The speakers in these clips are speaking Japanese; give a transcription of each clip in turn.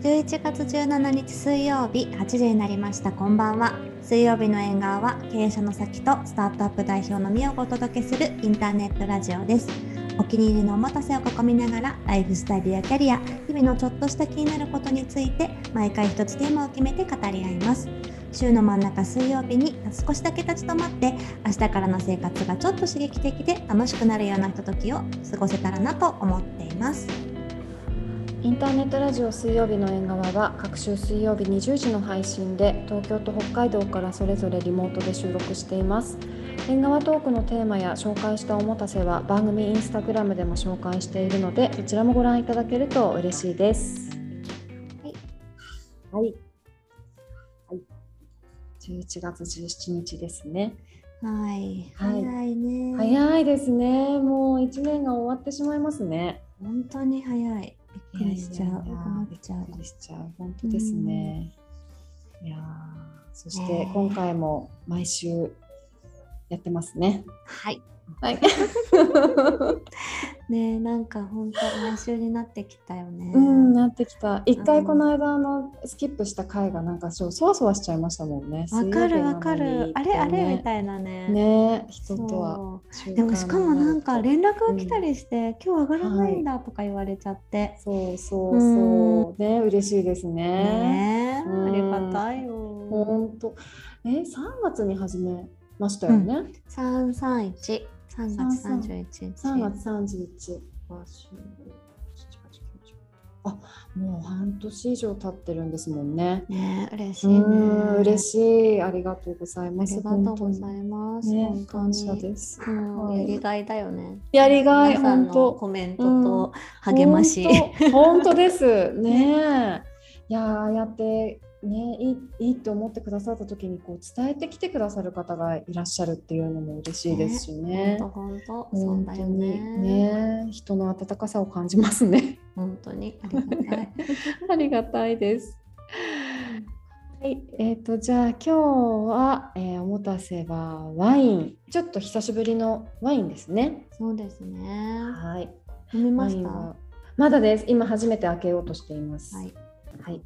11月17日水曜日8時になりました。こんばんは。水曜日の縁側は経営者の先とスタートアップ代表のみをお届けするインターネットラジオです。お気に入りのお待たせを囲みながらライフスタイルやキャリア日々のちょっとした気になることについて毎回一つテーマを決めて語り合います。週の真ん中水曜日に少しだけ立ち止まって明日からの生活がちょっと刺激的で楽しくなるようなひとときを過ごせたらなと思っています。インターネットラジオ水曜日の縁側は各週水曜日20時の配信で東京と北海道からそれぞれリモートで収録しています。縁側トークのテーマや紹介したおもたせは番組インスタグラムでも紹介しているのでそちらもご覧いただけると嬉しいです。はい、はい。はい、11月17日ですね。はい、はい。早いね。早いですね。もう1年が終わってしまいますね。本当に早い。びっくりしちゃう。びっく。りしちゃう本当ですね、いやーそして今回も毎週やってますねはい。はい。ねえなんか本当毎週になってきたよね。うんなってきた。一回この間あのスキップした回がなんかそうそわそわしちゃいましたもんね。わかるわかる。あれあれみいたいなね。ね人とは。でもしかもなんか連絡が来たりして、今日上がらないんだとか言われちゃって。そうそうそう。ね嬉しいですね。ねありがたいよ。本当え3月に始めましたよね、三三一三月三十一日。3月31はあもう半年以上経ってるんですもんね。ねえ嬉しういね。ん嬉しいありがとうございあます。りがとうござ本います。ね感謝です。うんはいやりがいだよね。やりがい本当コメントと励まし。本当ですね。いやーやってねいいいいって思ってくださった時にこう伝えてきてくださる方がいらっしゃるっていうのも嬉しいですしね。本当本当そうだよね。ね人の温かさを感じますね。本当にありがたい。ありがたいです。はい、えっ、とじゃあ今日は、えーおもたせはワイン。ちょっと久しぶりのワインですね。そうですね。はい。飲みました？まだです。今初めて開けようとしています。はい。はい。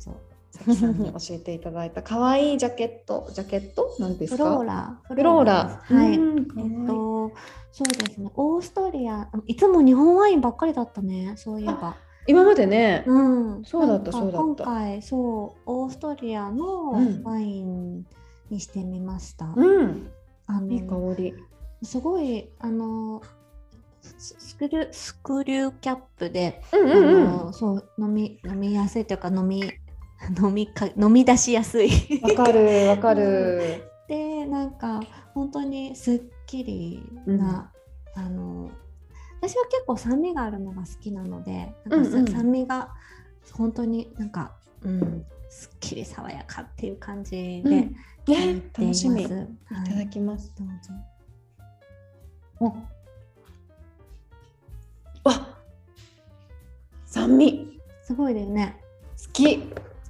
さきさんに教えていただいた可愛いジャケット。ジャケットなんですフか？ローラ。フローラ。はい。うんえっと、そうですね。オーストリア、いつも日本ワインばっかりだったね。そういえば。今までね。うん。そうだったそうだった今回、そう、オーストリアのうんワインにしてみました。うん。あのいい香り。すごいあのススクリュスクリューキャップで、うんあうんうん。のそう飲み飲みやすいというか飲み 飲みか飲み出しやすい。わかるわかる。でなんか本当にすっきりな、あの私は結構酸味があるのが好きなのでなんか酸味が本当になんか、うん、すっきり爽やかっていう感じで、うん。ね。楽しみ。いはいただきます。どうぞ。お。わ酸味。すごいだよね。好き。好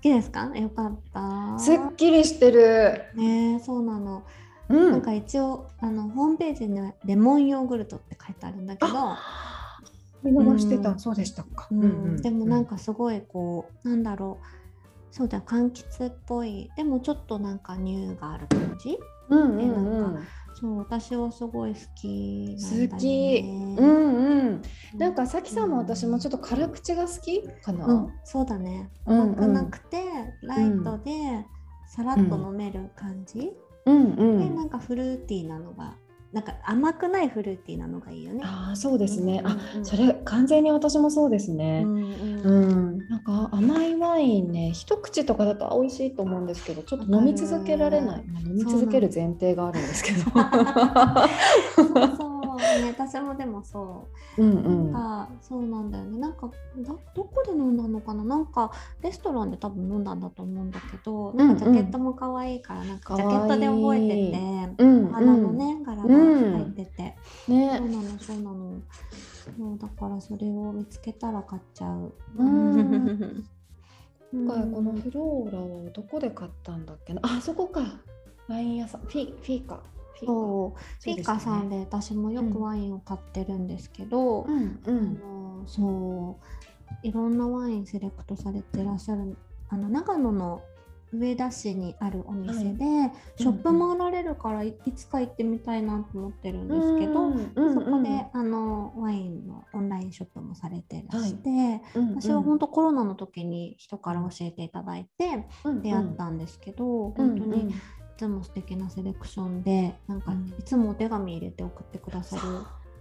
きですか？よかった。すっきりしてる。ねそうなの。うなんか一応あのホームページにはレモンヨーグルトって書いてあるんだけど、見逃してた、うん。そうでしたか、うん。でもなんかかすごいこうなんだろう。そうだ柑橘っぽい。でもちょっとなんか乳がある感じ？うんうんうなんんそう私はすごい好きね。好き。うんうん。なんかさきさんも私もちょっと辛口が好きかな、うん、そうだね。うん甘くなくて、ライトでさらっと飲める感じ、うん。うでなんかフルーティーなのがなんか甘くないフルーティーなのがいいよね。ああそうですね、あうんうんそれ完全に私もそうですうね、んうん。うん、なんか甘いワインね一口とかだと美味しいと思うんですけどちょっと飲み続けられない、まあ、飲み続ける前提があるんですけどね私もでもそう。うんうなんんかそうなんだよね。なんかどどこで飲んだのかな？なんかレストランで多分飲んだんだと思うんだけどなんかジャケットも可愛いからなんかジャケットで覚えててうんお花のね柄が入ってて、ね。そうなのそうなの。そうだからそれを見つけたら買っちゃう。うん。うん。今回このフローラをどこで買ったんだっけな？あそこか。ワイン屋さん。フィフィーカそう。ピーカさんで私もよくワインを買ってるんですけど、うんうあんのそう。いろんなワインセレクトされてらっしゃるあの長野の上田市にあるお店で、はショップ回られるからいいつか行ってみたいなと思ってるんですけど、そこであのワインのオンラインショップもされてらして、私は本当コロナの時に人から教えていただいて出会ったんですけど、本当にいつも素敵なセレクションでなんかうん。いつもお手紙入れて送ってくださる。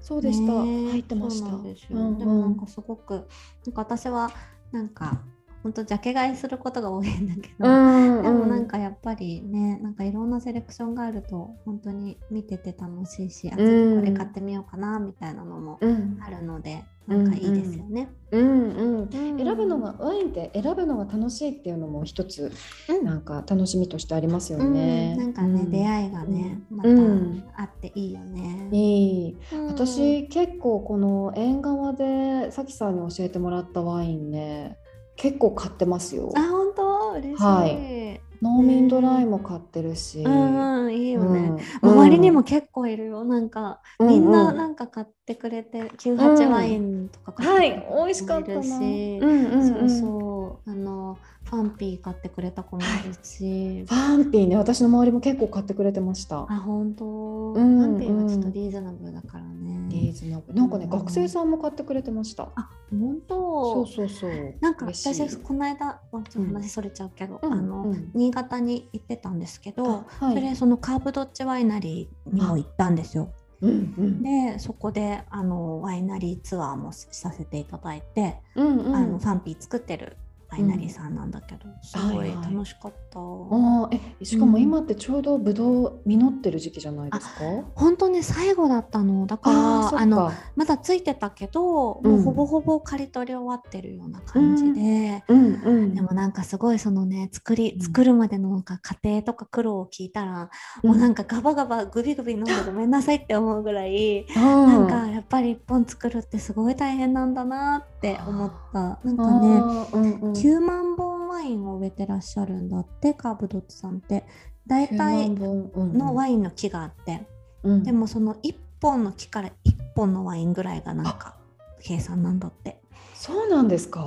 そうでした、ね入ってました。でうんうん。でもなんかすごくなんか私はなんか本当ジャケ買いすることが多いんだけど、うんでもなんかやっぱりねなんかいろんなセレクションがあると本当に見てて楽しいし、あうん次これ買ってみようかなみたいなのもうん。あるので、なんかいいですよね。うんうん。うん。選ぶのがワインって選ぶのが楽しいっていうのも一つうん。なんか楽しみとしてありますようん。ね。なんかね、うん。出会いがね、またうん。あっていいよね。いい。うん。私結構この縁側でさきさんに教えてもらったワインね結構買ってますよ。あ本当？嬉しい。はい農民ドライも買ってるし。うんうんいいよね。うん周りにも結構いるよ。なんか、うんみんなうんなんか買ってくれて、98ワインとか買ってくれてるはい美味しかったなうんうんうんそうそうあのファンピー買ってくれた子もいるし、ファンピーね私の周りも結構買ってくれてました。あ本当、うんファンピーはちょっとリーズナブルだからね。リーズナブルなんかね、うん学生さんも買ってくれてました。あ本当？そうそうそう。なんか私この間、まあちょっと話それちゃうけど、うんあの、うん新潟に行ってたんですけど、あはいそれそのカーブドッチワイナリーにも行ったんですよ。うんうんでそこであのワイナリーツアーもしさせていただいて、うんうんあのファンピー作ってるワイナリーさんなんだけど、すごいはいはい。楽しかった。あーえしかも今ってちょうどブドウ実ってる時期じゃないですか？本当に最後だったの。だかあらあのまだついてたけど、うん。もうほぼほぼ刈り取り終わってるような感じで、うんうん。でもなんかすごいそのね作りうん。作るまでのなんか過程とか苦労を聞いたら、もうなんかガバガバグビグビ飲んでごめんなさいって思うぐらい、ななんかやっぱり一本作るってすごい大変なんだなって思った。なんかね、ね、うんうん、9万本ワインを植えてらっしゃるんだってカーブドッツさんって。大体のワイインの木があって、ンでもその1本の木から1本のワインぐらいがなんか計算なんだって。そうなんですか？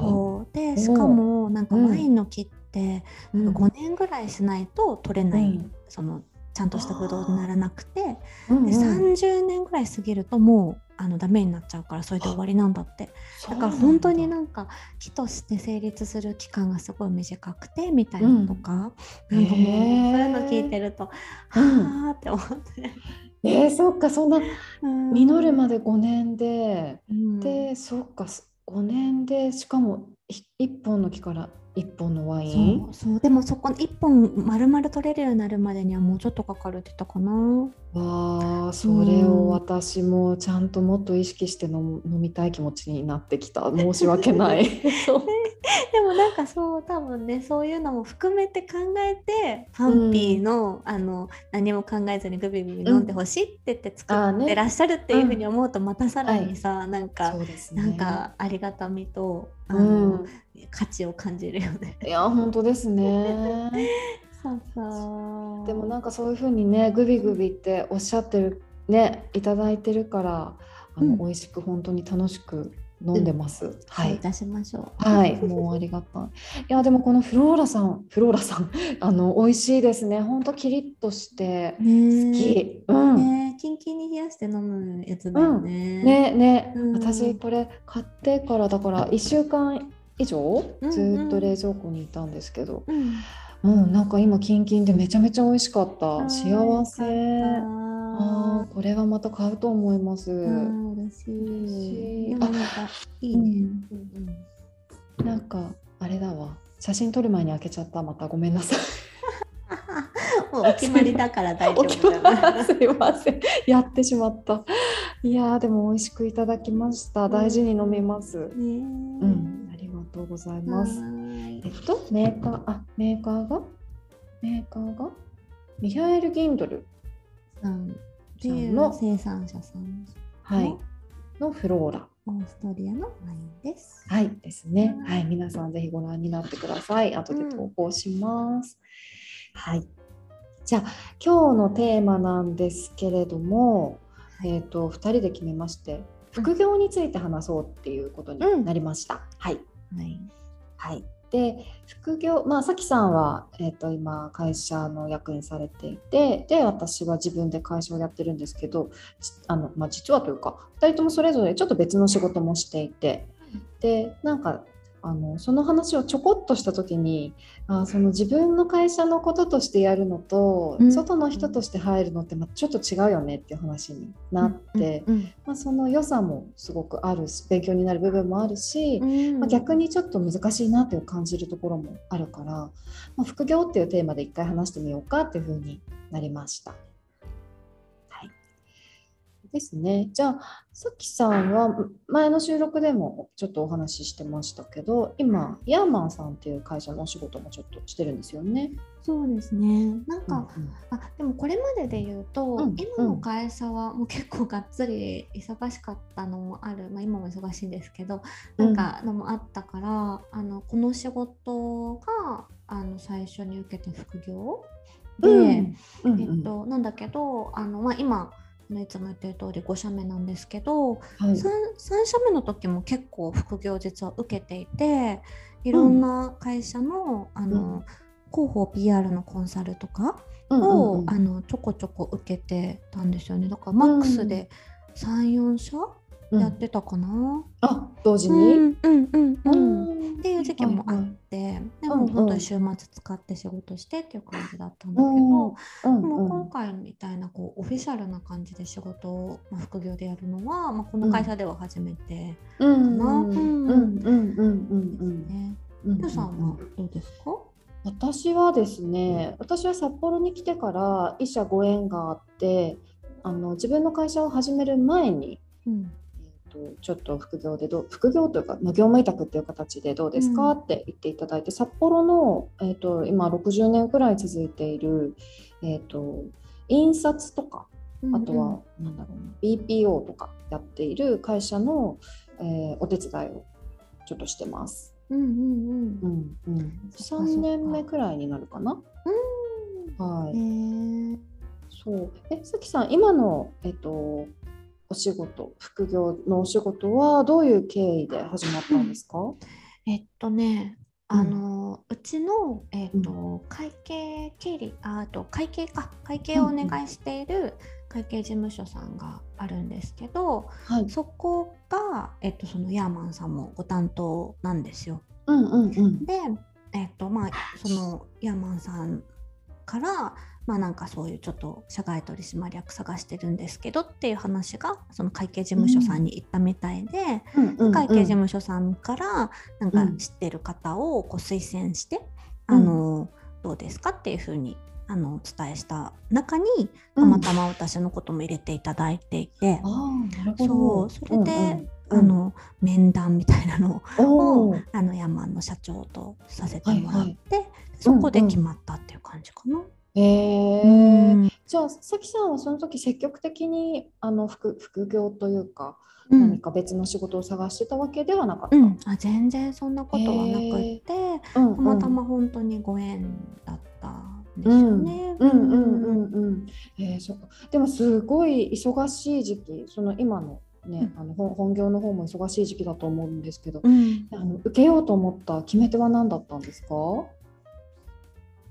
でしかもなんかうん。ワインの木ってうん。5年ぐらいしないと取れない、うん。そのちゃんとしたブドウにならなくて。うんうん。で30年ぐらい過ぎるともうあのダメになっちゃうからそれで終わりなんだって。だ。から本当になんか木として成立する期間がすごい短くてみたいなのとか、うん。なんかもうそういうの聞いてると、うん。はあって思って、えー、そっかそんなうん実るまで5年で、うん。でそっか5年でしかも1本の木から1本のワイン。そうでもそこ一本丸々取れるようになるまでにはもうちょっとかかるって言ったかな。わあそれを私もちゃんともっと意識して飲みたい気持ちになってきた。申し訳ない。そう でもなんかそう多分ねそういうのも含めて考えてファンピーの,、あの何も考えずにグビグビ飲んでほしいって言って作ってらっしゃるっていうふうに思うとまたさらにさ、なんか、そうですね。なんかありがたみとあうの、ん。価値を感じるよね。いや本当ですね。そうそう。でもなんかそういうふうにねグビグビっておっしゃってるねいただいてるからあの、うん。美味しく本当に楽しく飲んでます、はいそういたしましょう。はい、もうありがたい。いや、でもこのフローラさん、フローラさん、あの、美味しいですね。本当キリッとしてね好き。うん。ねねキンキンに冷やして飲むやつだよね。ね、うん私これ買ってからだから1週間以上うんずーっと冷蔵庫にいたんですけど、うん。うん、なんか今キンキンでめちゃめちゃ美味しかった。幸せ。あこれはまた買うと思います。嬉しい。いでもなんかいいね。うんうんなんかあれだわ。写真撮る前に開けちゃった。またごめんなさい。もうお決まりだから大丈 お夫じゃない。すいません。やってしまった。いやーでも美味しくいただきました。大事に飲みます。ねうん、ありがとうございます。えっとメーカーあメーカーが？メーカーが？ミハエル・ギンドルさんさんの生産者さんはいのフローラオーストリアのワインです。はいですね。はいはい皆さんぜひご覧になってください。後で投稿します。はい。じゃあ今日のテーマなんですけれども、えっ、と二人で決めまして副業について話そうっていうことになりました。はい。はい。はい。で副業まあさきさんは、えーと、今会社の役員されていてで私は自分で会社をやってるんですけどあの、まあ、実はというか2人ともそれぞれちょっと別の仕事もしていてでなんかあのその話をちょこっとした時にあその自分の会社のこととしてやるのと、うん、外の人として入るのって、まあ、ちょっと違うよねっていう話になって、うんうん、まあ、その良さもすごくあるし勉強になる部分もあるし、まあ、逆にちょっと難しいなという感じるところもあるから、まあ、副業っていうテーマで一回話してみようかっていうふうになりました。ですね。じゃあ、さきさんは前の収録でもちょっとお話ししてましたけど、今、ヤーマンさんっていう会社のお仕事もちょっとしてるんですよね。そうですね。なんか、うんうん、あでもこれまでで言うと、うんうん、今の会社はもう結構がっつり忙しかったのもある、まあ、今も忙しいんですけど、なんかのもあったから、うん、あのこの仕事があの最初に受けた副業で、うんうんうん、えっと、なんだけどあの、まあ、今いつも言ってる通り5社目なんですけど、はい、3, 3社目の時も結構副業実は受けていていろんな会社のうん、あの広報 PR のコンサルとかを、あのちょこちょこ受けてたんですよね。だからマックスで34社やってたかな、うん、あ同時に、うんうんうんうん、っていう時期もあって、はいはい、でも本当に週末使って仕事してっていう感じだったんだけど、うんうん、もう今回みたいなこうオフィシャルな感じで仕事を、まあ、副業でやるのは、まあ、この会社では初めてかな。うんうんうんうんうんうん。さんはどうですか？私はですね、私は札幌に来てから一社ご縁があって、あの自分の会社を始める前に、うん、とちょっと副業でど副業というか、まあ、業務委託っていう形でどうですか、うん、って言っていただいて札幌の、えーと、今60年くらい続いている、えーと、印刷とかあとは、うん、なんだろうな BPO とかやっている会社の、えー、お手伝いをちょっとしてます。うんうんうん。うん、3年目くらいになるかな？うん、はい。そう。えさきさん今の、えっと、お仕事副業のお仕事はどういう経緯で始まったんですか、えっとねあの、うん、うちの、えーと、うん、会計経理あと会計か会計をお願いしている会計事務所さんがあるんですけど、はい、そこが、えーと、そのヤーマンさんもご担当なんですよ。うんうんうん、で、えーとまあ、そのヤーマンさんからまあなんかそういうちょっと社外取締役探してるんですけどっていう話がその会計事務所さんに行ったみたいで、うん、会計事務所さんからなんか知ってる方をこう推薦して、うん、あのどうですかっていうふうにあのお伝えした中にたまたま私のことも入れていただいていて、うん、そうそれで、うんうん、あの面談みたいなのをあのヤマンの社長とさせてもらって、はいはい、そこで決まったっていう感じかな。えー、じゃあさきさんはその時積極的にあの副副業というか、うん、何か別の仕事を探してたわけではなかった、うん、あ全然そんなことはなくって、たまたま本当にご縁だったんですよね。うんうんうんうん。えー、そでもすごい忙しい時期その今のね、うん、あの本業の方も忙しい時期だと思うんですけど、うん、あの受けようと思った決め手は何だったんですか？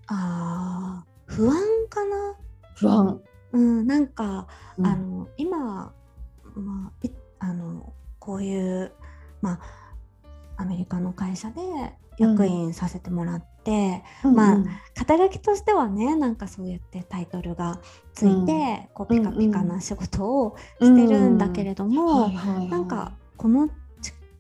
あ不安かな？不安、うん、なんか、うん、あの今、まあ、あのこういう、まあ、アメリカの会社で役員させてもらって、うん、まあ、肩書きとしてはねなんかそうやってタイトルがついて、うん、こうピカピカな仕事をしてるんだけれども、なんかこの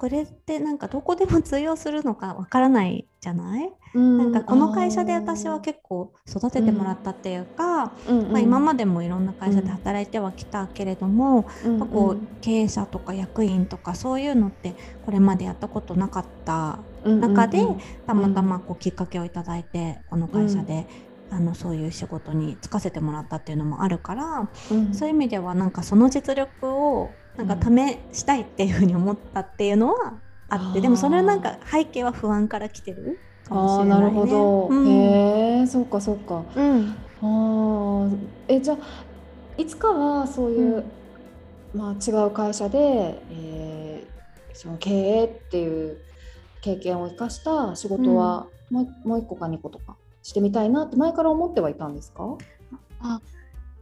これってなんかどこでも通用するのかわからないじゃない、うん、なんかこの会社で私は結構育ててもらったっていうか、うん、まあ、今までもいろんな会社で働いてはきたけれども、うん、こう経営者とか役員とかそういうのってこれまでやったことなかった中で、たまたまこうきっかけをいただいてこの会社で。あのそういう仕事に就かせてもらったっていうのもあるから、そういう意味ではなんかその実力をなんか試したいっていうふうに思ったっていうのはあって、でもそれはなんか背景は不安から来てるかもしれない、ね、あなるほど、うん、へえそうかそうか、うん、あえじゃあいつかはそういう、うん、まあ、違う会社で、えー、その経営っていう経験を生かした仕事はもう,、もう1個か2個とかしてみたいなって前から思ってはいたんですか？あ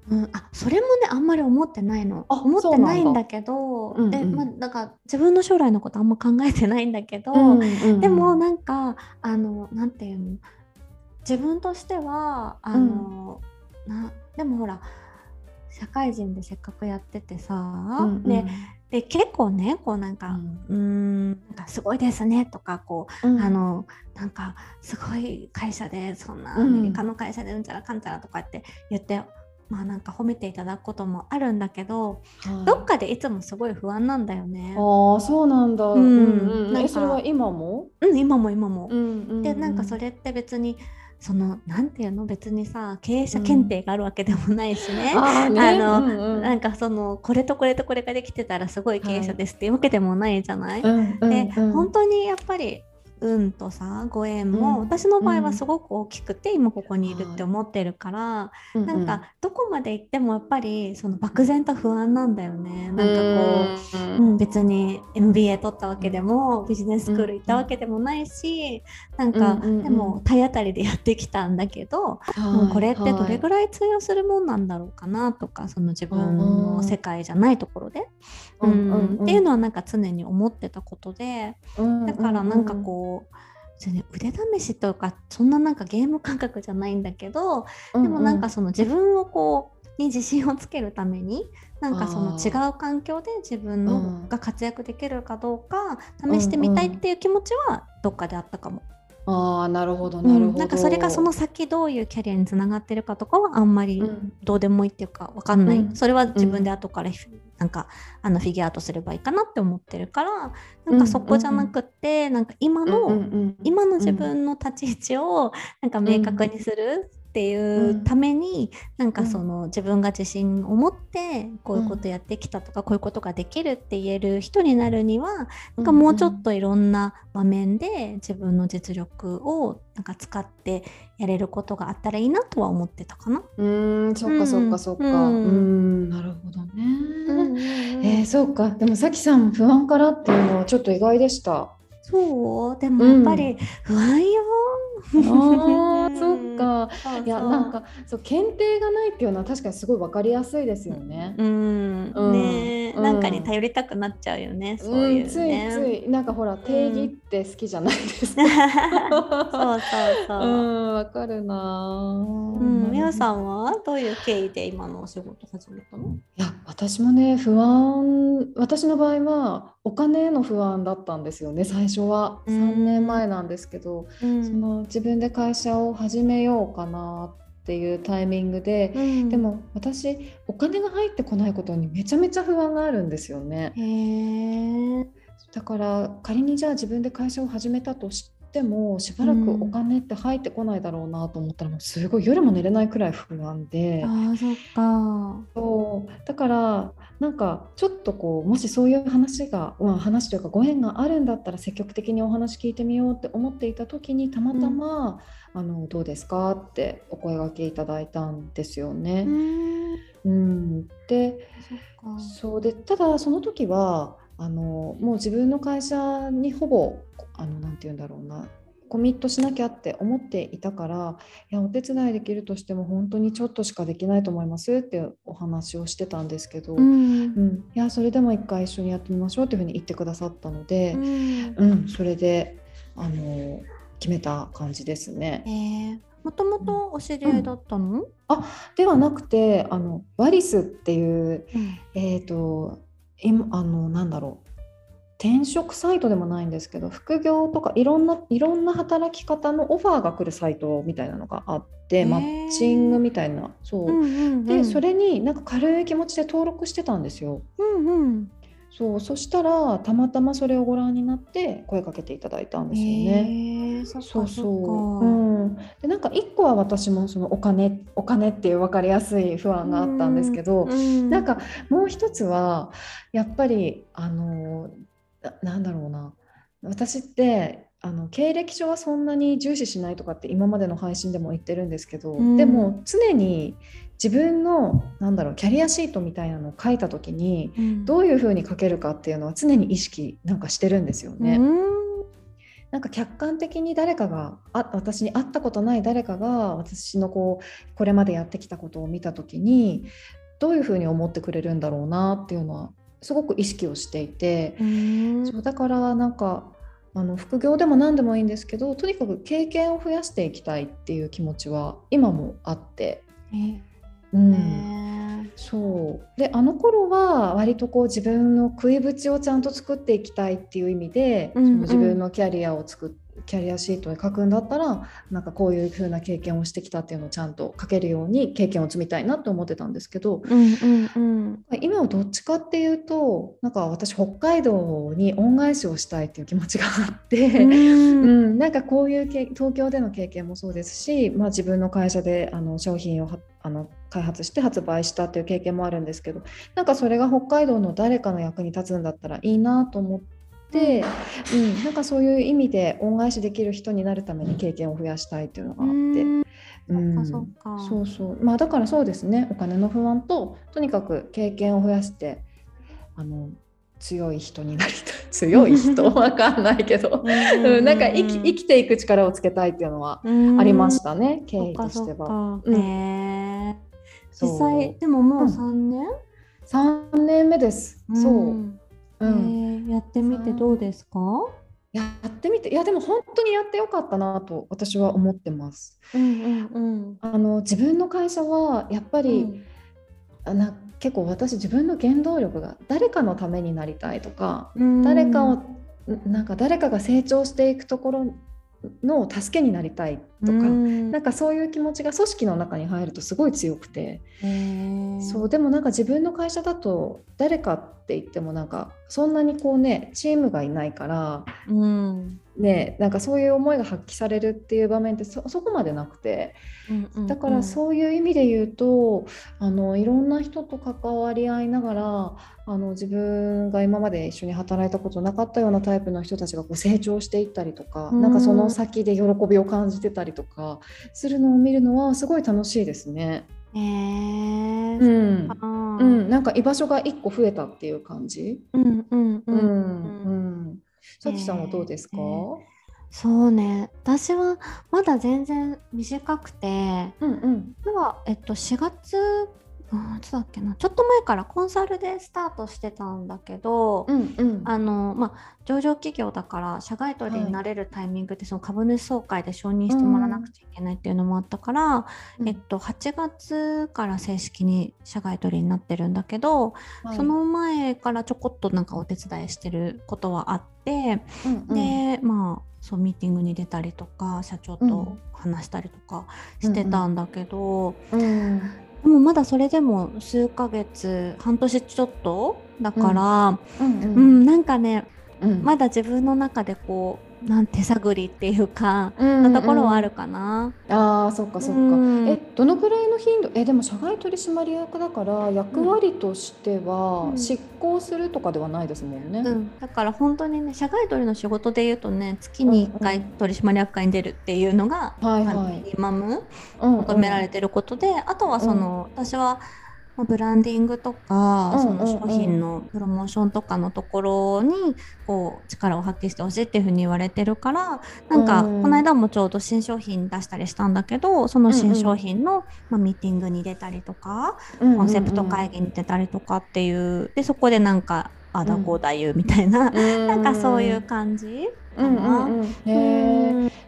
うん、あそれもねあんまり思ってないの。思ってないんだけど、うんうん、でまあ、だから自分の将来のことあんま考えてないんだけど、うんうんうん、でもなんかあのなんていうの？自分としてはあの、うん、なでもほら社会人でせっかくやっててさ、うんうん、でで結構ねこうなんか「うん、んなんかすごいですね」とかこう、うん、あのなんかすごい会社でそんなアメリカの会社でうんちゃらかんちゃらとかって言って、まあなんか褒めていただくこともあるんだけど、はい、どっかでいつもすごい不安なんだよね。ああそうなんだ。うん、うん、それは今も？うん今も今も。うんうんうん、でなんかそれって別にそのなんていうの？別にさ経営者検定があるわけでもないしね,、あの、うんうん、なんかそのこれとこれとこれができてたらすごい経営者ですっていうわけでもないじゃない、はい、で、本当にやっぱり運とさご縁も、うん、私の場合はすごく大きくて、うん、今ここにいるって思ってるから、うん、なんかどこまで行ってもやっぱりその漠然と不安なんだよね。なんかこう、うん、別に MBA 取ったわけでもビジネススクール行ったわけでもないし、なんか、でも体当たりでやってきたんだけど、もうこれってどれぐらい通用するもんなんだろうかなとかその自分の世界じゃないところで、うんっていうのはなんか常に思ってたことで、だからなんかこう腕試しとかそんななんかゲーム感覚じゃないんだけど、でもなんかその自分をこうに自信をつけるためになんかその違う環境で自分のが活躍できるかどうか試してみたいっていう気持ちはどっかであったかも。あなるほどなるほど、うん、なんかそれがその先どういうキャリアにつながってるかとかはあんまりどうでもいいっていうか分かんない、うん、それは自分で後からなんかあのフィギュアートすればいいかなって思ってるからなんかそこじゃなくて、なんか今の、今の自分の立ち位置をなんか明確にするっていうために、うん、なんかその、自分が自信を持ってこういうことやってきたとか、うん、こういうことができるって言える人になるにはなんかもうちょっといろんな場面で自分の実力をなんか使ってやれることがあったらいいなとは思ってたかな。うん。そっかそっかそっか。うん。なるほどね。うん、えー、そうか。でもさきさん不安からっていうのはちょっと意外でした。そう。でもやっぱり不安よ。あそっか。いやなんかそう検定がないっていうのは確かにすごい分かりやすいですよね。うん、うん、ね、うん、なんかに頼りたくなっちゃうよね、そういう、ね、ついつい。なんかほら定義って好きじゃないですか。そうそうそう。うんわかるな。うん、みさんはどういう経緯で今のお仕事始めたの？いや私もね不安。私の場合はお金への不安だったんですよね最初は。3年前なんですけど、うん、その自分で会社を始めようかなっていうタイミングで、うん、でも私お金が入ってこないことにめちゃめちゃ不安があるんですよね。だから仮にじゃあ自分で会社を始めたとしてもしばらくお金って入ってこないだろうなと思ったらもうすごい夜も寝れないくらい不安で、あそっか。そう。だからなんかちょっとこうもしそういう話が、まあ、話というかご縁があるんだったら積極的にお話聞いてみようって思っていた時にたまたま、うん、あのどうですかってお声がけいただいたんですよね。うん、でそう。でただその時はあのもう自分の会社にほぼあのなて言うんだろうな。コミットしなきゃって思っていたからいやお手伝いできるとしても本当にちょっとしかできないと思いますってお話をしてたんですけど、うん、うん、いやそれでも一回一緒にやってみましょうっていうふうに言ってくださったので、うん、うん、それであの決めた感じですね。もともとお知り合いだったの、うん、あではなくてあのワリスっていう、えっ、ー、と今あのなんだろう転職サイトでもないんですけど副業とかいろんないろんな働き方のオファーが来るサイトみたいなのがあってマッチングみたいな。そう,、うんうんうん、でそれになんか軽い気持ちで登録してたんですよ。うんうん、そう。そしたらたまたまそれをご覧になって声かけていただいたんですよね。そそうそうう、うん、でなんか一個は私もそのお金お金っていう分かりやすい不安があったんですけど、うんうん、なんかもう一つはやっぱりあのなんだろうな。私ってあの経歴書はそんなに重視しないとかって今までの配信でも言ってるんですけど、うん、でも常に自分のなんだろうキャリアシートみたいなのを書いた時に、うん、どういうふうに書けるかっていうのは常に意識なんかしてるんですよね。うん。なんか客観的に誰かがあ私に会ったことない誰かが私のこうこれまでやってきたことを見た時にどういうふうに思ってくれるんだろうなっていうのはすごく意識をしていて、そうだからなんかあの副業でも何でもいいんですけどとにかく経験を増やしていきたいっていう気持ちは今もあって。うん、そう。であの頃は割とこう自分の食い縁をちゃんと作っていきたいっていう意味で、うんうん、その自分のキャリアを作ってキャリアシートに書くんだったらなんかこういう風な経験をしてきたっていうのをちゃんと書けるように経験を積みたいなって思ってたんですけど、うんうんうん、今はどっちかっていうとなんか私北海道に恩返しをしたいっていう気持ちがあって、うん、うん、なんかこういう東京での経験もそうですし、まあ、自分の会社であの商品をあの開発して発売したっていう経験もあるんですけどなんかそれが北海道の誰かの役に立つんだったらいいなと思って。で、うん、なんかそういう意味で恩返しできる人になるために経験を増やしたいっていうのがあって。うん、そそうそう。まあだからそうですね。お金の不安ととにかく経験を増やしてあの強い人になりたい。強い人？わかんないけど。うん、なんか生き生きていく力をつけたいっていうのはありましたね経緯としては。うん、実際でももう3年、うん、3年？目です、そう、うん、やってみてどうですか？やってみていやでも本当にやってよかったなと私は思ってます。うんうんうん、あの自分の会社はやっぱり、うん、な結構私自分の原動力が誰かのためになりたいとか、うん、誰かをなんか誰かが成長していくところの助けになりたいとか、ん、なんかそういう気持ちが組織の中に入るとすごい強くて、そうでもなんか自分の会社だと誰かって言ってもなんかそんなにこうねチームがいないから、うん、ねなんかそういう思いが発揮されるっていう場面ってそこまでなくて、うんうんうん、だからそういう意味で言うとあのいろんな人と関わり合いながらあの自分が今まで一緒に働いたことなかったようなタイプの人たちがこう成長していったりとか、うん、なんかその先で喜びを感じてたりとかするのを見るのはすごい楽しいですね。えー、うん、うん、なんか居場所が一個増えたっていう感じ。うんうんうん。うん。うんさきさんはどうですか？えーそうね私はまだ全然短くて、うんうん、では、えっと、4月いつだっけな。ちょっと前からコンサルでスタートしてたんだけど、うんうん、あのまあ、上場企業だから社外取りになれるタイミングってその株主総会で承認してもらわなくちゃいけないっていうのもあったから、うん、えっと、8月から正式に社外取りになってるんだけど、はい、その前からちょこっとなんかお手伝いしてることはあって、うんうん、でまあそうミーティングに出たりとか社長と話したりとかしてたんだけど、うん。うんでもまだそれでも数ヶ月半年ちょっとだから、うん、うん。うん、なんかね、うん、まだ自分の中でこうなん手探りっていうか、うんうん、ところはあるかな。ああそっかそっか。うん、えどのくらいの頻度？えでも社外取締役だから役割としては執行するとかではないですもんね。うん、だから本当にね社外取りの仕事でいうとね月に1回取締役会に出るっていうのが、うんうん、ミニマム求められてることで、あとはその、私は。ブランディングとか、その商品のプロモーションとかのところにこう力を発揮してほしいっていうふうに言われてるからなんかこの間もちょうど新商品出したりしたんだけどその新商品の、まあ、ミーティングに出たりとか、コンセプト会議に出たりとかっていうでそこでなんかあだこうだ言うみたいな、なんかそういう感じかな。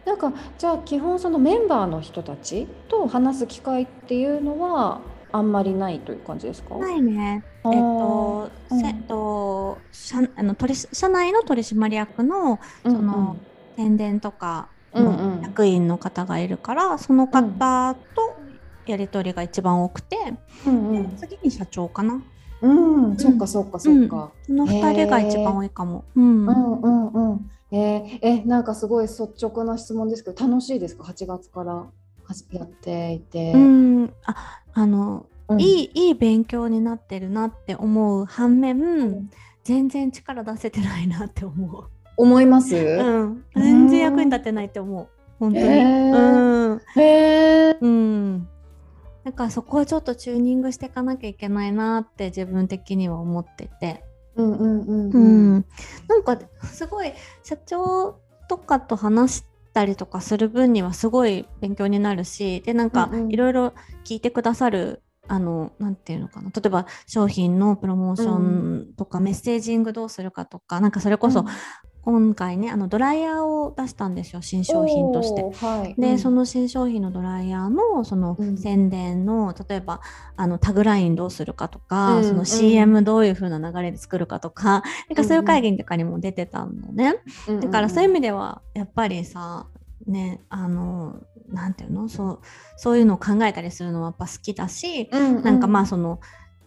なんかじゃあ基本そのメンバーの人たちと話す機会っていうのはあんまりないという感じですか？ないね。えっと、せと社あの取社内の取締役のその、うん。うん、宣伝とかの役員の方がいるから、うんうん、その方とやり取りが一番多くて、うんうん、次に社長かな。うん、うん、そっかそっかそっか。その二人が一番多いかも。うん、うんうんうん。えー、えなんかすごい率直な質問ですけど楽しいですか？8月からやっていて。うんああの、うん、いいいい勉強になってるなって思う反面、うん、全然力出せてないなって思う。思います、うん、全然役に立ってないって思う。本当に。うん。へえ。うん。なんかそこはちょっとチューニングしていかなきゃいけないなって自分的には思ってて。うんうんうん、うん、なんかすごい社長とかと話したりとかする分にはすごい勉強になるしでなんかいろいろ聞いてくださるあのなんていうのかな例えば商品のプロモーションとか、メッセージングどうするかとかなんかそれこそ今回ねあのドライヤーを出したんですよ新商品として。て。はい、で、うん。その新商品のドライヤーのそのうん。宣伝の、例えばあのタグラインどうするかとか、そのうんうん。CM どういう風な流れで作るかとか、なんかそういう会議とかにも出てたのね。うん。だからそういう意味ではやっぱりさねあのなんていうの？そうそういうのを考えたりするのはやっぱ好きだし、うんうん。なんかまあその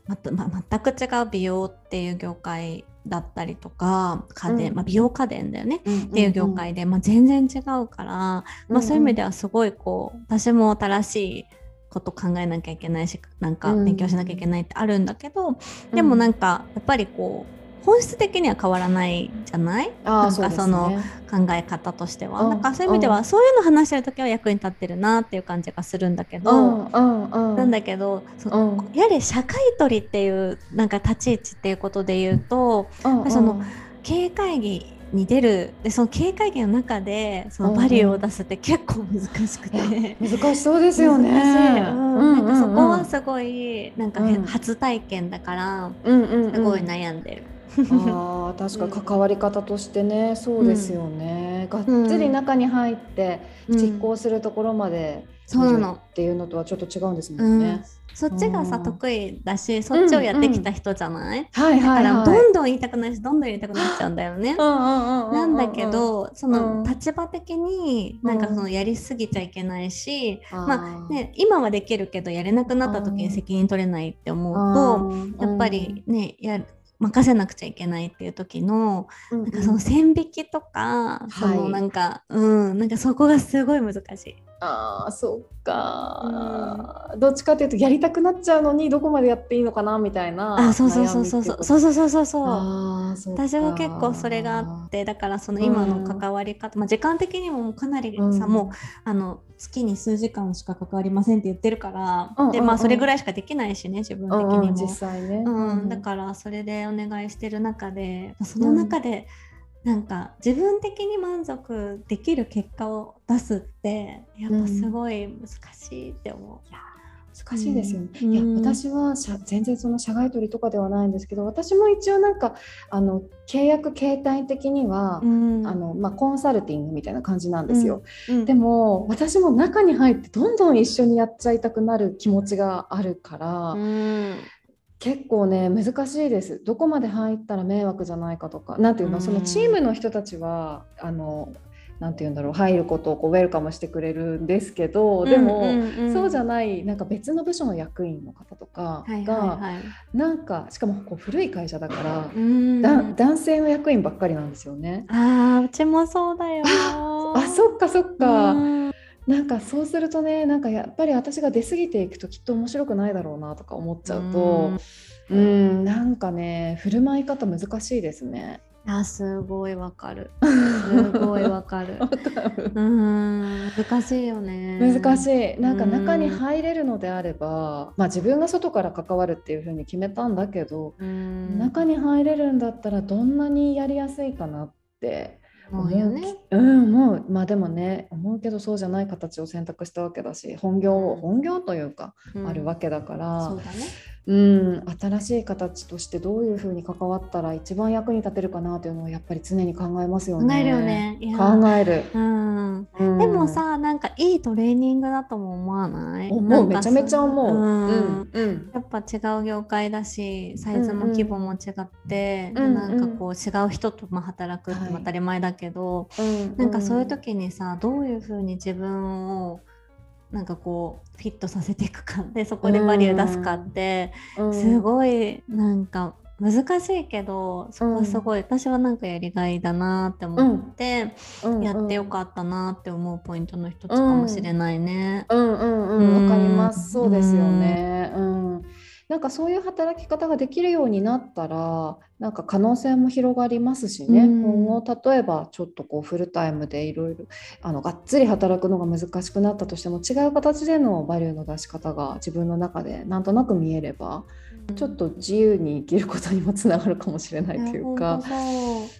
また、ま全く違う美容っていう業界だったりとか家電、うん。まあ、美容家電だよね、っっていう業界で、まあ、全然違うから、まあ、そういう意味ではすごいこう私も新しいこと考えなきゃいけないしなんかうん。勉強しなきゃいけないってあるんだけど、でもなんかやっぱりこう本質的には変わらないじゃない？なんかその考え方としては、うんなんかそういう意味ではそういうの話してる時は役に立ってるなっていう感じがするんだけど、うんうんうん。なんだけどそうん。やれ社会取りっていうなんか立ち位置っていうことで言うとうんうん。その経営会議に出る。でその経営会議の中でそのバリューを出すって結構難しくて。難しそうですよね。難しい。うん。なんかそこはすすごいなんかうん。初体験だからうんうんうん。すごい悩んでる。あー確か関わり方としてねそうですよね、がっつり中に入って実行するところまでそうなの。っていうのとはちょっと違うんですもうん。ん。ね。そっちがさうん得意だしそっちをやってきた人じゃない、はいだから。どんどん言いたくないしどんどん言いたくなっちゃうんだよね。なんだけどそのうん。立場的になんかそのやりすぎちゃいけないし、まあね、今はできるけどやれなくなった時に責任取れないって思うとやっぱりねや任せなくちゃいけないっていう時のうんなんかその線引きとか、そのなんかうんなんかそこがすごい難しい。ああそっか、どっちかっていうとやりたくなっちゃうのにどこまでやっていいのかなみたいなあそうそうそうそう。そうそうそうそうそう。私は結構それがあってだからその今の関わり方、まあ、時間的にもかなりさ、うん。もうあの月に数時間しか関わりませんって言ってるから、うんうんうん。でまあそれぐらいしかできないしね自分的にも。うんうん実際ね、うん、だからそれでお願いしてる中でその中でなんか自分的に満足できる結果を出すってやっぱすごい難しいって思う。難しいですよね。うん。いや私は全然その社外取りとかではないんですけど私も一応なんかあの契約形態的には、うん。あのまあ、コンサルティングみたいな感じなんですよ。うん。でも私も中に入ってどんどん一緒にやっちゃいたくなる気持ちがあるから、うん結構ね難しいです。どこまで入ったら迷惑じゃないかとか。なんていうの、うん。そのチームの人たちはあのなんていうんだろう入ることをこうウェルカムしてくれるんですけどでも、そうじゃないなんか別の部署の役員の方とかはいが、なんかしかもこう古い会社だから、うん。だ男性の役員ばっかりなんですよね。あーうちもそうだよ。あそっかそっか、うんなんかそうするとねなんかやっぱり私が出過ぎていくときっと面白くないだろうなとか思っちゃうとうん。なんかね振る舞い方難しいですね。あすごいわかる。すごいわかる。うん難しいよね。難しい。なんかうん。中に入れるのであれば、まあ、自分が外から関わるっていうふうに決めたんだけど、うん。中に入れるんだったらどんなにやりやすいかなって思うよね。うんもうまあでもね思うけどそうじゃない形を選択したわけだし本業をうん。本業というかあるわけけだから、そうだねうん、新しい形としてどういうふうに関わったら一番役に立てるかなというのをやっぱり常に考えますよね。考えるよね。考える。うん。うん。でもさなんかいいトレーニングだとも思わない？思う。んめちゃめちゃ思う。うん。うん。うん。やっぱ違う業界だしサイズも規模も違って、うん。うん。なんかこう違う人とまあ働くってはい。当たり前だけど、うん。なんかそういう時にさどういうふうに自分をなんかこうフィットさせていくかでそこでバリュー出すかって、うんすごいなんか難しいけどそこはすごい、私はなんかやりがいだなって思って、うんやってよかったなって思うポイントの一つかもしれないね。うんうんうんわかりますそうですようんねうんなんかそういう働き方ができるようになったらなんか可能性も広がりますしね、うん。今後例えばちょっとこうフルタイムでいろいろあのがっつり働くのが難しくなったとしても違う形でのバリューの出し方が自分の中でなんとなく見えればちょっと自由に生きることにもつながるかもしれないというか。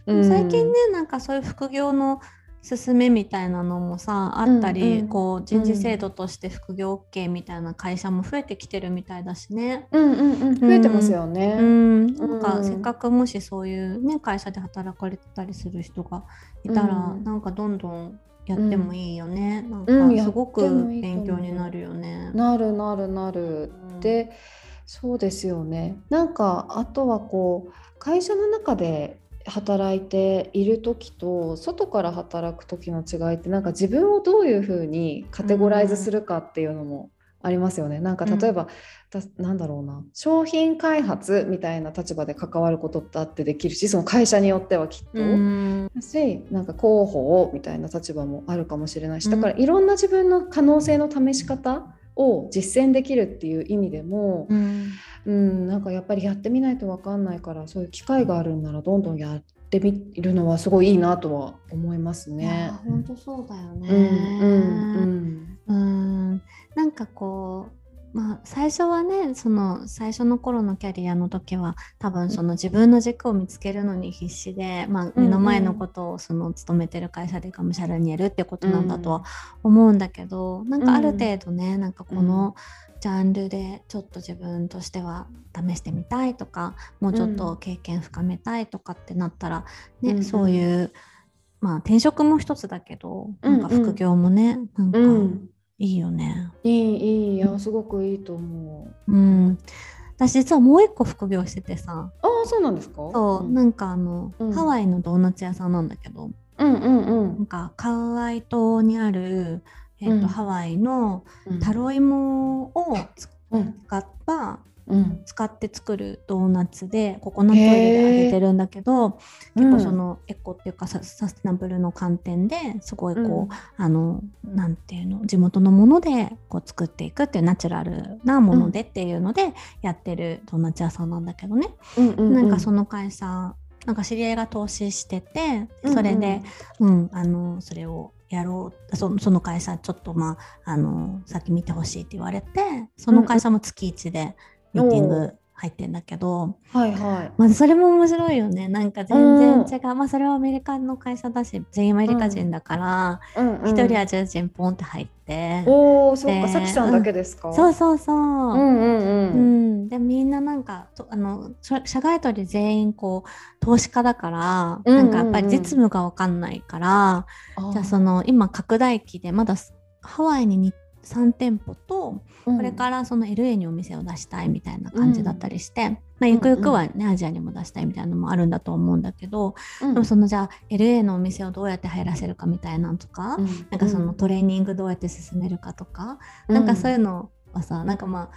最近ねなんかそういう副業の進めみたいなのもさあったり、うんうんこう人事制度として副業 OK みたいな会社も増えてきてるみたいだしね。うんうんうん増えてますよね。うん、なんかうんせっかくもしそういうね会社で働かれてたりする人がいたら、うんなんかどんどんやってもいいよね、うんなんかすごく勉強になるよね。なるなるなる。うんでそうですよね。なんかあとはこう会社の中で働いている時と外から働く時の違いってなんか自分をどういうふうにカテゴライズするかっていうのもありますよね。なんか例えば、だなんだろうな商品開発みたいな立場で関わることってあってできるしその会社によってはきっと。うんだしなんか広報みたいな立場もあるかもしれないしうんだからいろんな自分の可能性の試し方を実践できるっていう意味でも、うんうん、なんかやっぱりやってみないと分かんないからそういう機会があるんならどんどんやってみるのはすごいいいなとは思いますいねや。本当そうだよね。うんうんうんなんかこうまあ最初はねその最初の頃のキャリアの時は多分その自分の軸を見つけるのに必死で、まあ、うん目の前のことをその勤めてる会社でがむしゃらにやるってことなんだとは思うんだけど、なんかある程度ねなんかこのジャンルでちょっと自分としては試してみたいとかもうちょっと経験深めたいとかってなったら、ねうんうん。そういうまあ転職も一つだけど、うんうんなん。か副業もねなんかうんいいよね。いいいいいやすごくいいと思う。うん、私実はもう一個副業しててさ。ああそうなんですか？そう、うん。なんかあの、うん。ハワイのドーナツ屋さんなんだけど。うんうんうなんんかカウアイ島にある、えーとうん。ハワイのうん。タロイモを使ったうん使って作るドーナツでココナッツオイルで揚げてるんだけど結構そのエコっていうかササステナブルの観点ですごいこう、あのなんていうの地元のものでこう作っていくっていうナチュラルなものでっていうのでやってるドーナツ屋さんなんだけどね、うんうんなんかその会社なんか知り合いが投資しててうんうんそれで、うんあのそれをやろうそその会社ちょっとまああの先見てほしいって言われてその会社も月1でミーティンおグ入ってんだけど、はいはい。まあ、それも面白いよね。なんか全然違う、まあそれはアメリカの会社だし全員アメリカ人だから一、人アジア人ポンって入って。おお、そうか、でさきさんだけですか？そうそうそう、うんうんううん。ん、でみんななんかとあの社社外取り全員こう投資家だから、うんうんうん。なんかやっぱり実務が分かんないから、あじゃあその今拡大期でまだすハワイに3店舗とここれからその LA にお店を出したいみたいな感じだったりして、まあ、ゆくゆくはね、アジアにも出したいみたいなのもあるんだと思うんだけど、らでもそのじゃあ LA のお店をどうやって入らせるかみたいなのとか、なんかそのトレーニングどうやって進めるかとか、なんかそういうのはさなんかまあ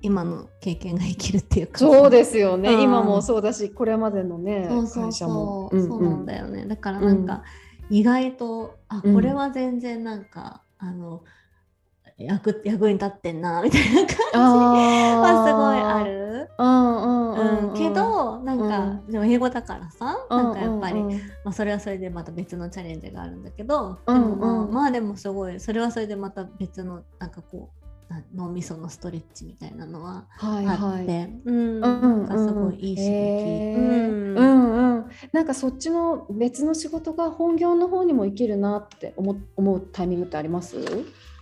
今の経験が生きるっていうか。さそうですよね、うん。今もそうだしこれまでのねそうそう会社も。そう、そうなんだよね。だからなんか意外と、あうんこれは全然なんか、あの役役に立ってんなみたいな感じ。あは すごいある。うんうんうん、うん、けどなんか、でも英語だからさ、なんかやっぱり、まあ、それはそれでまた別のチャレンジがあるんだけど、でもまあ、まあでもすごいそれはそれでまた別のなんかこうな脳みそのストレッチみたいなのははいあって、なんかすごいいい刺激。うん。うんなんかそっちの別の仕事が本業の方にも生きるなって思思うタイミングってあります？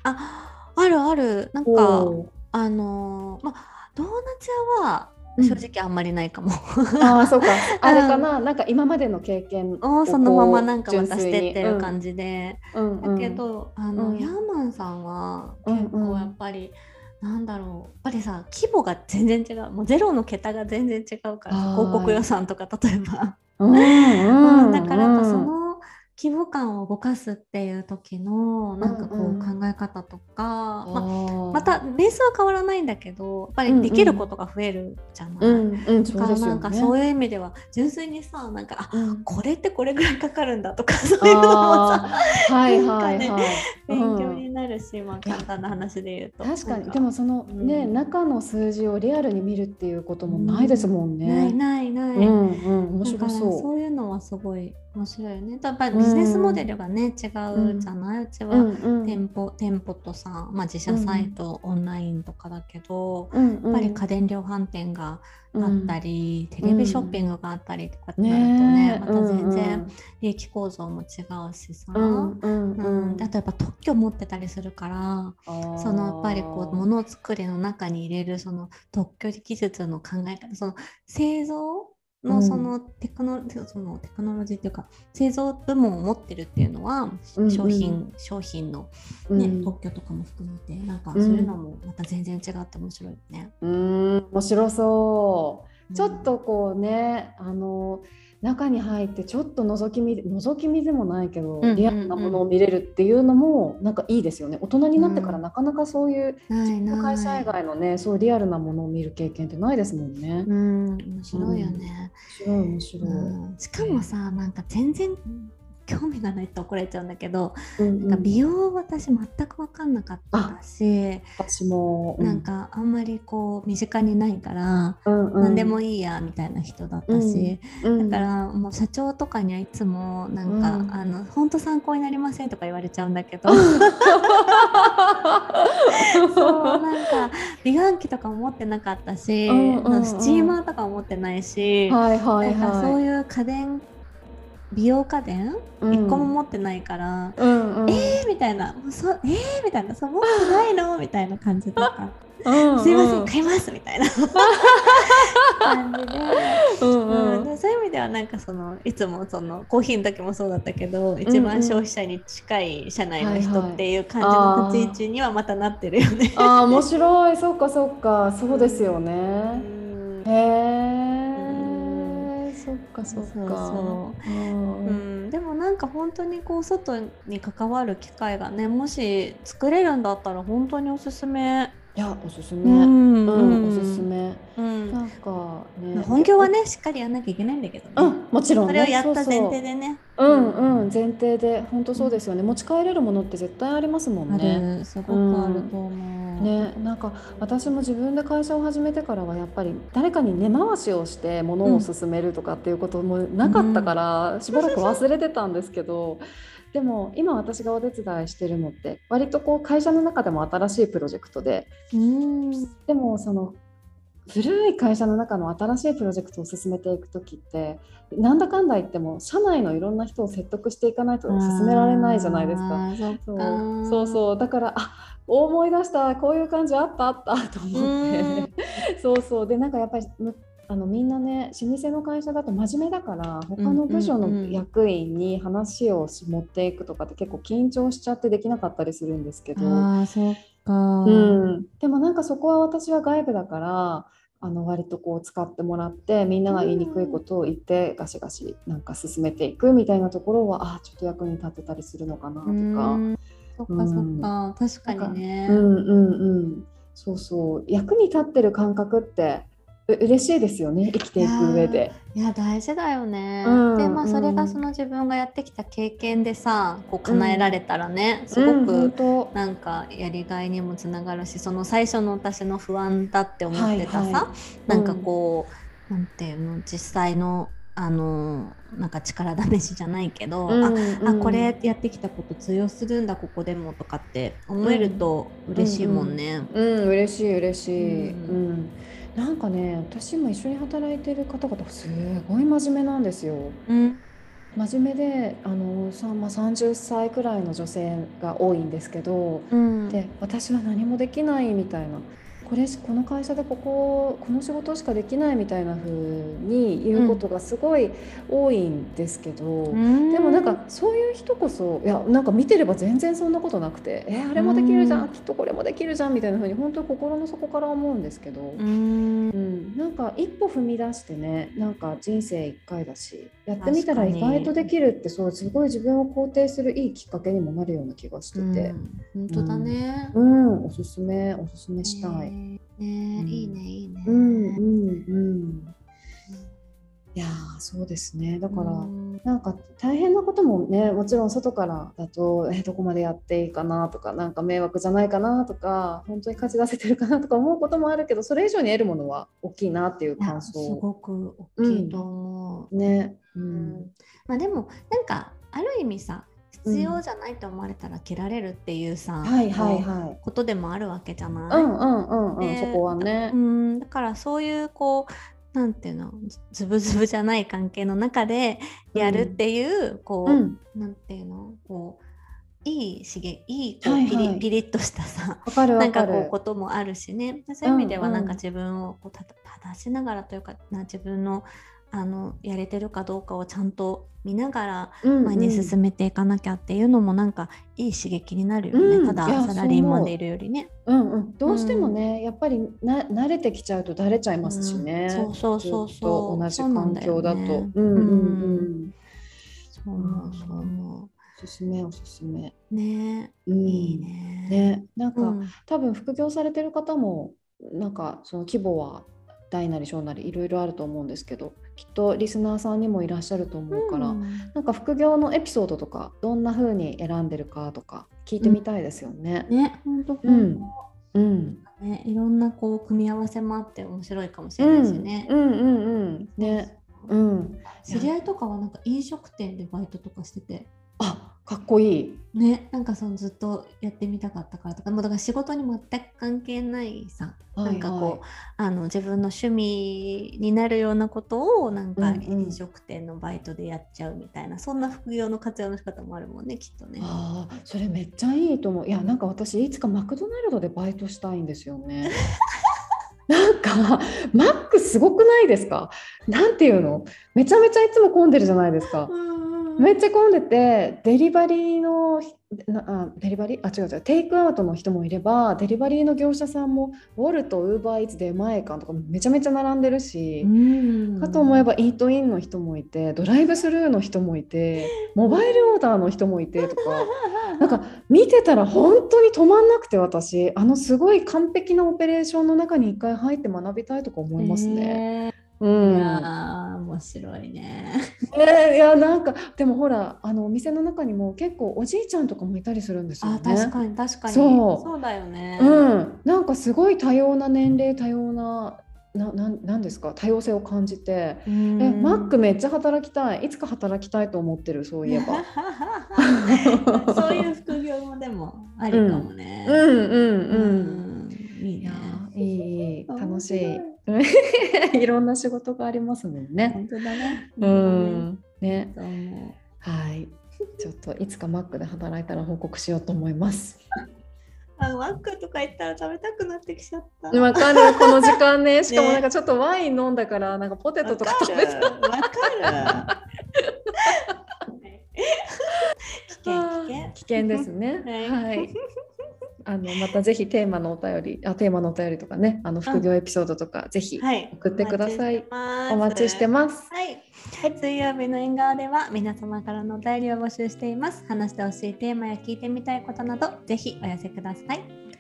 ああるある。なんかおあのーまあドーナツ屋はー正直あんまりないかも。ああそうか。あれかな、なんか今までの経験をそのままなんか渡してってるじ、感じで、うんだけど、あの、うん。ヤーマンさんはうん結構やっぱり、なんだろう。やっぱりさ規模が全然違う。もうゼロの桁が全然違うからはい広告予算とか例えば、うんうん。うんだからやっぱその規模感を動かすっていう時のなんかこうんうんう考え方とか、まあままたベースは変わらないんだけどやっぱりできることが増えるじゃない、うんうんだからなんかそういう意味では純粋にさなんかあうん。これってこれぐらいかかるんだとかそういうのもさはいはいなんかはい。勉強うんになるし、まあ簡単な話で言うと。確かに。でもそのね、うん。中の数字をリアルに見るっていうこともないですもんないね。ないない、うんうん。面白そう。そういうのはすごい面白いよねやっぱりビジネスモデルがね、違うじゃない、うちは、店舗店舗とさ、まあ、自社サイト、オンラインとかだけど、うんやっぱり家電量販店があったり、テレビショッピングがあったりとかってなるとね、また全然利益構造も違うしさ、うんあとやっぱ特許持ってたりするからそのやっぱりこうものを作りの中に入れるその特許技術の考え方その製造うんのそのテクノ,、そのテクノロジーっていうか製造部門を持ってるっていうのは、商品商品の、うん。ね特許とかも含めてなんかそういうのもまた全然違って面白いよね。うん面白そう。ちょっとこうねあの中に入ってちょっと覗き見覗き見でもないけど、うんうんうんリアルなものを見れるっていうのもなんかいいですよね大人になってからうんなかなかそういう会社以外のねそうリアルなものを見る経験ってないですもんね。うん面白いよね。面白い面白い。うんしかもさなんか全然興味がないと怒られちゃうんだけど、うんなんか美容私全く分かんなかったし、私も、なんかあんまりこう身近にないから、うんうん、何でもいいやみたいな人だったし、うん、だからもう社長とかにはいつもなんか、うん。あの本当参考になりませんとか言われちゃうんだけど。そうなんか美顔器とかも持ってなかったし、うんうんうん。スチーマーとかも持ってないし、はいはいなんかそうはい。いう家電美容家電？うん。一個も持ってないから、うんうん、えーみたいな、もうそえーみたいな、そう持ってないの？みたいな感じとか、うんうん。すいません、買いますみたいな。感じで、うんううん。んでそういう意味ではなんかそのいつもそのコーヒーの時もそうだったけど、一番消費者に近い社内の人っていう感じの立ち位置にはまたなってるよね。ああ面白い。そっかそっか。そうですよね。うん。へえかそっか。そうそううんうん、でもなんか本当にこう外に関わる機会がねもし作れるんだったら本当におすすめ。いやおすすめ。ううん。んおすすめ。うん。なんかね。まあ。本業はねしっかりやんなきゃいけないんだけどね、うんもちろんね。それをやった前提でね。うんうん。前提で。本当そうですよね。持ち帰れるものって絶対ありますもんあね。るすごくあると思う、ね、なんか私も自分で会社を始めてからはやっぱり誰かに根回しをしてものを進めるとかっていうこともなかったから、しばらく忘れてたんですけどでも今私がお手伝いしてるのって割とこう会社の中でも新しいプロジェクトでうん。でもその古い会社の中の新しいプロジェクトを進めていく時ってなんだかんだ言っても社内のいろんな人を説得していかないと進められないじゃないですか。そうか。そうそうだからあ思い出したこういう感じあったあったと思って。そうそう。でなんかやっぱりむあのみんなね老舗の会社だと真面目だから他の部署のうんうん。うん役員に話をし持っていくとかって結構緊張しちゃってできなかったりするんですけど、あーそっか。うん、でもなんかそこは私は外部だからあの割とこう使ってもらってみんなが言いにくいことを言ってガシガシなんか進めていくみたいなところはあちょっと役に立ってたりするのかなとか。うん。そっかそっか、確かにね、うんうんうん、そうそう。役に立ってる感覚ってう嬉しいですよね生きていく上で。いや大事だよね、うんでまあそれうん。がその自分がやってきた経験でさこう叶えられたらね、すうんごくなんかやりがいにもつながるしその最初の私の不安だって思ってたさ、はいはなんかこう、なんていうの実際のあのなんか力試しじゃないけど、ああこれやってきたこと通用するんだここでもとかって思えると嬉しいもんね。うん嬉しい嬉しい、ううんんなんかね私も一緒に働いてる方々すごい真面目なんですよ。うん。真面目であのさ、まあ、30歳くらいの女性が多いんですけどうん。で私は何もできないみたいなこれしこの会社でこここの仕事しかできないみたいな風に言うことがすごい多いんですけど、でもなんかそういう人こそいやなんか見てれば全然そんなことなくてえあれもできるじゃん、うん。きっとこれもできるじゃんみたいな風に本当に心の底から思うんですけど、ううん。んなんか一歩踏み出してねなんか人生一回だしやってみたら意外とできるってそうすごい自分を肯定するいいきっかけにもなるような気がしてて、本当だね。うん。おすすめおすすめしたい。ね。いいねいいね。うんうんうんいやーそうですね。だから、うん。なんか大変なこともねもちろん外からだとえどこまでやっていいかなとかなんか迷惑じゃないかなとか本当に勝ち出せてるかなとか思うこともあるけどそれ以上に得るものは大きいなっていう感す想ごく大きいと思う。ね、ううんん。まあでもなんかある意味さ必必要じゃないと思われたら切られるっていうさ、はいはいはい。ことでもあるわけじゃない、うんうんうんうん、でそこはね。う。んだからそういうこうなんていうのズズブズブじゃない関係の中でやるっていう、こう、うん、なんていうの？こういい刺激いいこうはいはい。ピリ,、ピリッとしたさわかるなんか。こうこともあるしね。そういう意味ではうんうんなん。か自分をこうた正しながらというかな自分のあのやれてるかどうかをちゃんと見ながらうん前に進めていかなきゃっていうのもなんかいい刺激になるよね、うん。ただサラリーマンでいるよりね。うんうん、どうしてもね、やっぱりな慣れてきちゃうとだれちゃいますしね。うん。そうそうそうそう。同じ環境だと。そううんうんううん。ん。そう思うそう思おすすめおすすめ。うね。うん、いいね。ね、なんか、うん。多分副業されてる方もなんかその規模は大なり小なりいろいろあると思うんですけどきっとリスナーさんにもいらっしゃると思うから、うん。なんか副業のエピソードとかどんな風に選んでるかとか聞いてみたいですよね。ね。本当。うん。うん。ねいろんなこう組み合わせもあって面白いかもしれうんないしね。うん。うん。うん。ね。うん。知り合いとかはなんか飲食店でバイトとかしててあかっこいい。ねなんかそのずっとやってみたかったからとかもうだから仕事に全く関係ないさなんかこう、あの自分の趣味になるようなことをなんかうんうん。飲食店のバイトでやっちゃうみたいな、そんな副業の活用の仕方もあるもんねきっとね。ああそれめっちゃいいと思う。いやなんか私いつかマクドナルドでバイトしたいんですよね。なんかマックすごくないですか？なんていうの？めちゃめちゃいつも混んでるじゃないですかめっちゃ混んでてデリバリーのあデリバリー？あ違う違う。テイクアウトの人もいればデリバリーの業者さんもウォルとウーバーイーツ出前館とかめちゃめちゃ並んでるし、うん。かと思えばイートインの人もいてドライブスルーの人もいて モバイルオーダーの人もいてとか。なんか見てたら本当に止まんなくて私。あのすごい完璧なオペレーションの中に一回入って学びたいとか思いますね。ね。うん。いやー面白いね。ねいやなんかでもほらあのお店の中にも結構おじいちゃんとかもいたりするんですよね。あ確かに確かに。そう。だよね。うん、なんかすごい多様な年齢多様なななんなんですか？多様性を感じて。うん。えマックめっちゃ働きたい？いつか働きたいと思ってる？そういえば。そういう副業もでもありかもね。うん。うんうん、うん。いいね。いや。いいいい。楽しい。面 いろんな仕事がありますもんね本当だね。うんねはいちょっといつかマックで働いたら報告しようと思いますう あマックとか行ったら食べたくなってきちゃった。わかるこの時間ねしかもなんかちょっとワイン飲んだからなんかポテトとか食べたわかる。わかる。危険危険。危険ですね。はいはい。あのまたぜひテーマのお便り、あテーマのお便りとかね、あの副業エピソードとかぜひはい。送ってください。おお待ちしてます。はい、水曜日の縁側では皆様からのお便りを募集しています。話してほしいテーマや聞いてみたいことなど、ぜひお寄せください。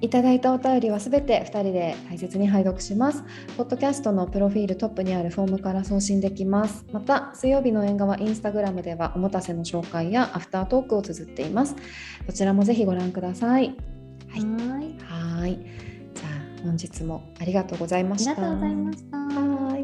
いただいたお便りはすべて2人で大切に拝読します。ポッドキャストのプロフィールトップにあるフォームから送信できます。また、水曜日の縁側インスタグラムではおもたせの紹介やアフタートークを綴っています。こちらもぜひご覧ください。はいはいはーい。じゃあ本日もありがとうございました。ありがとうございました。は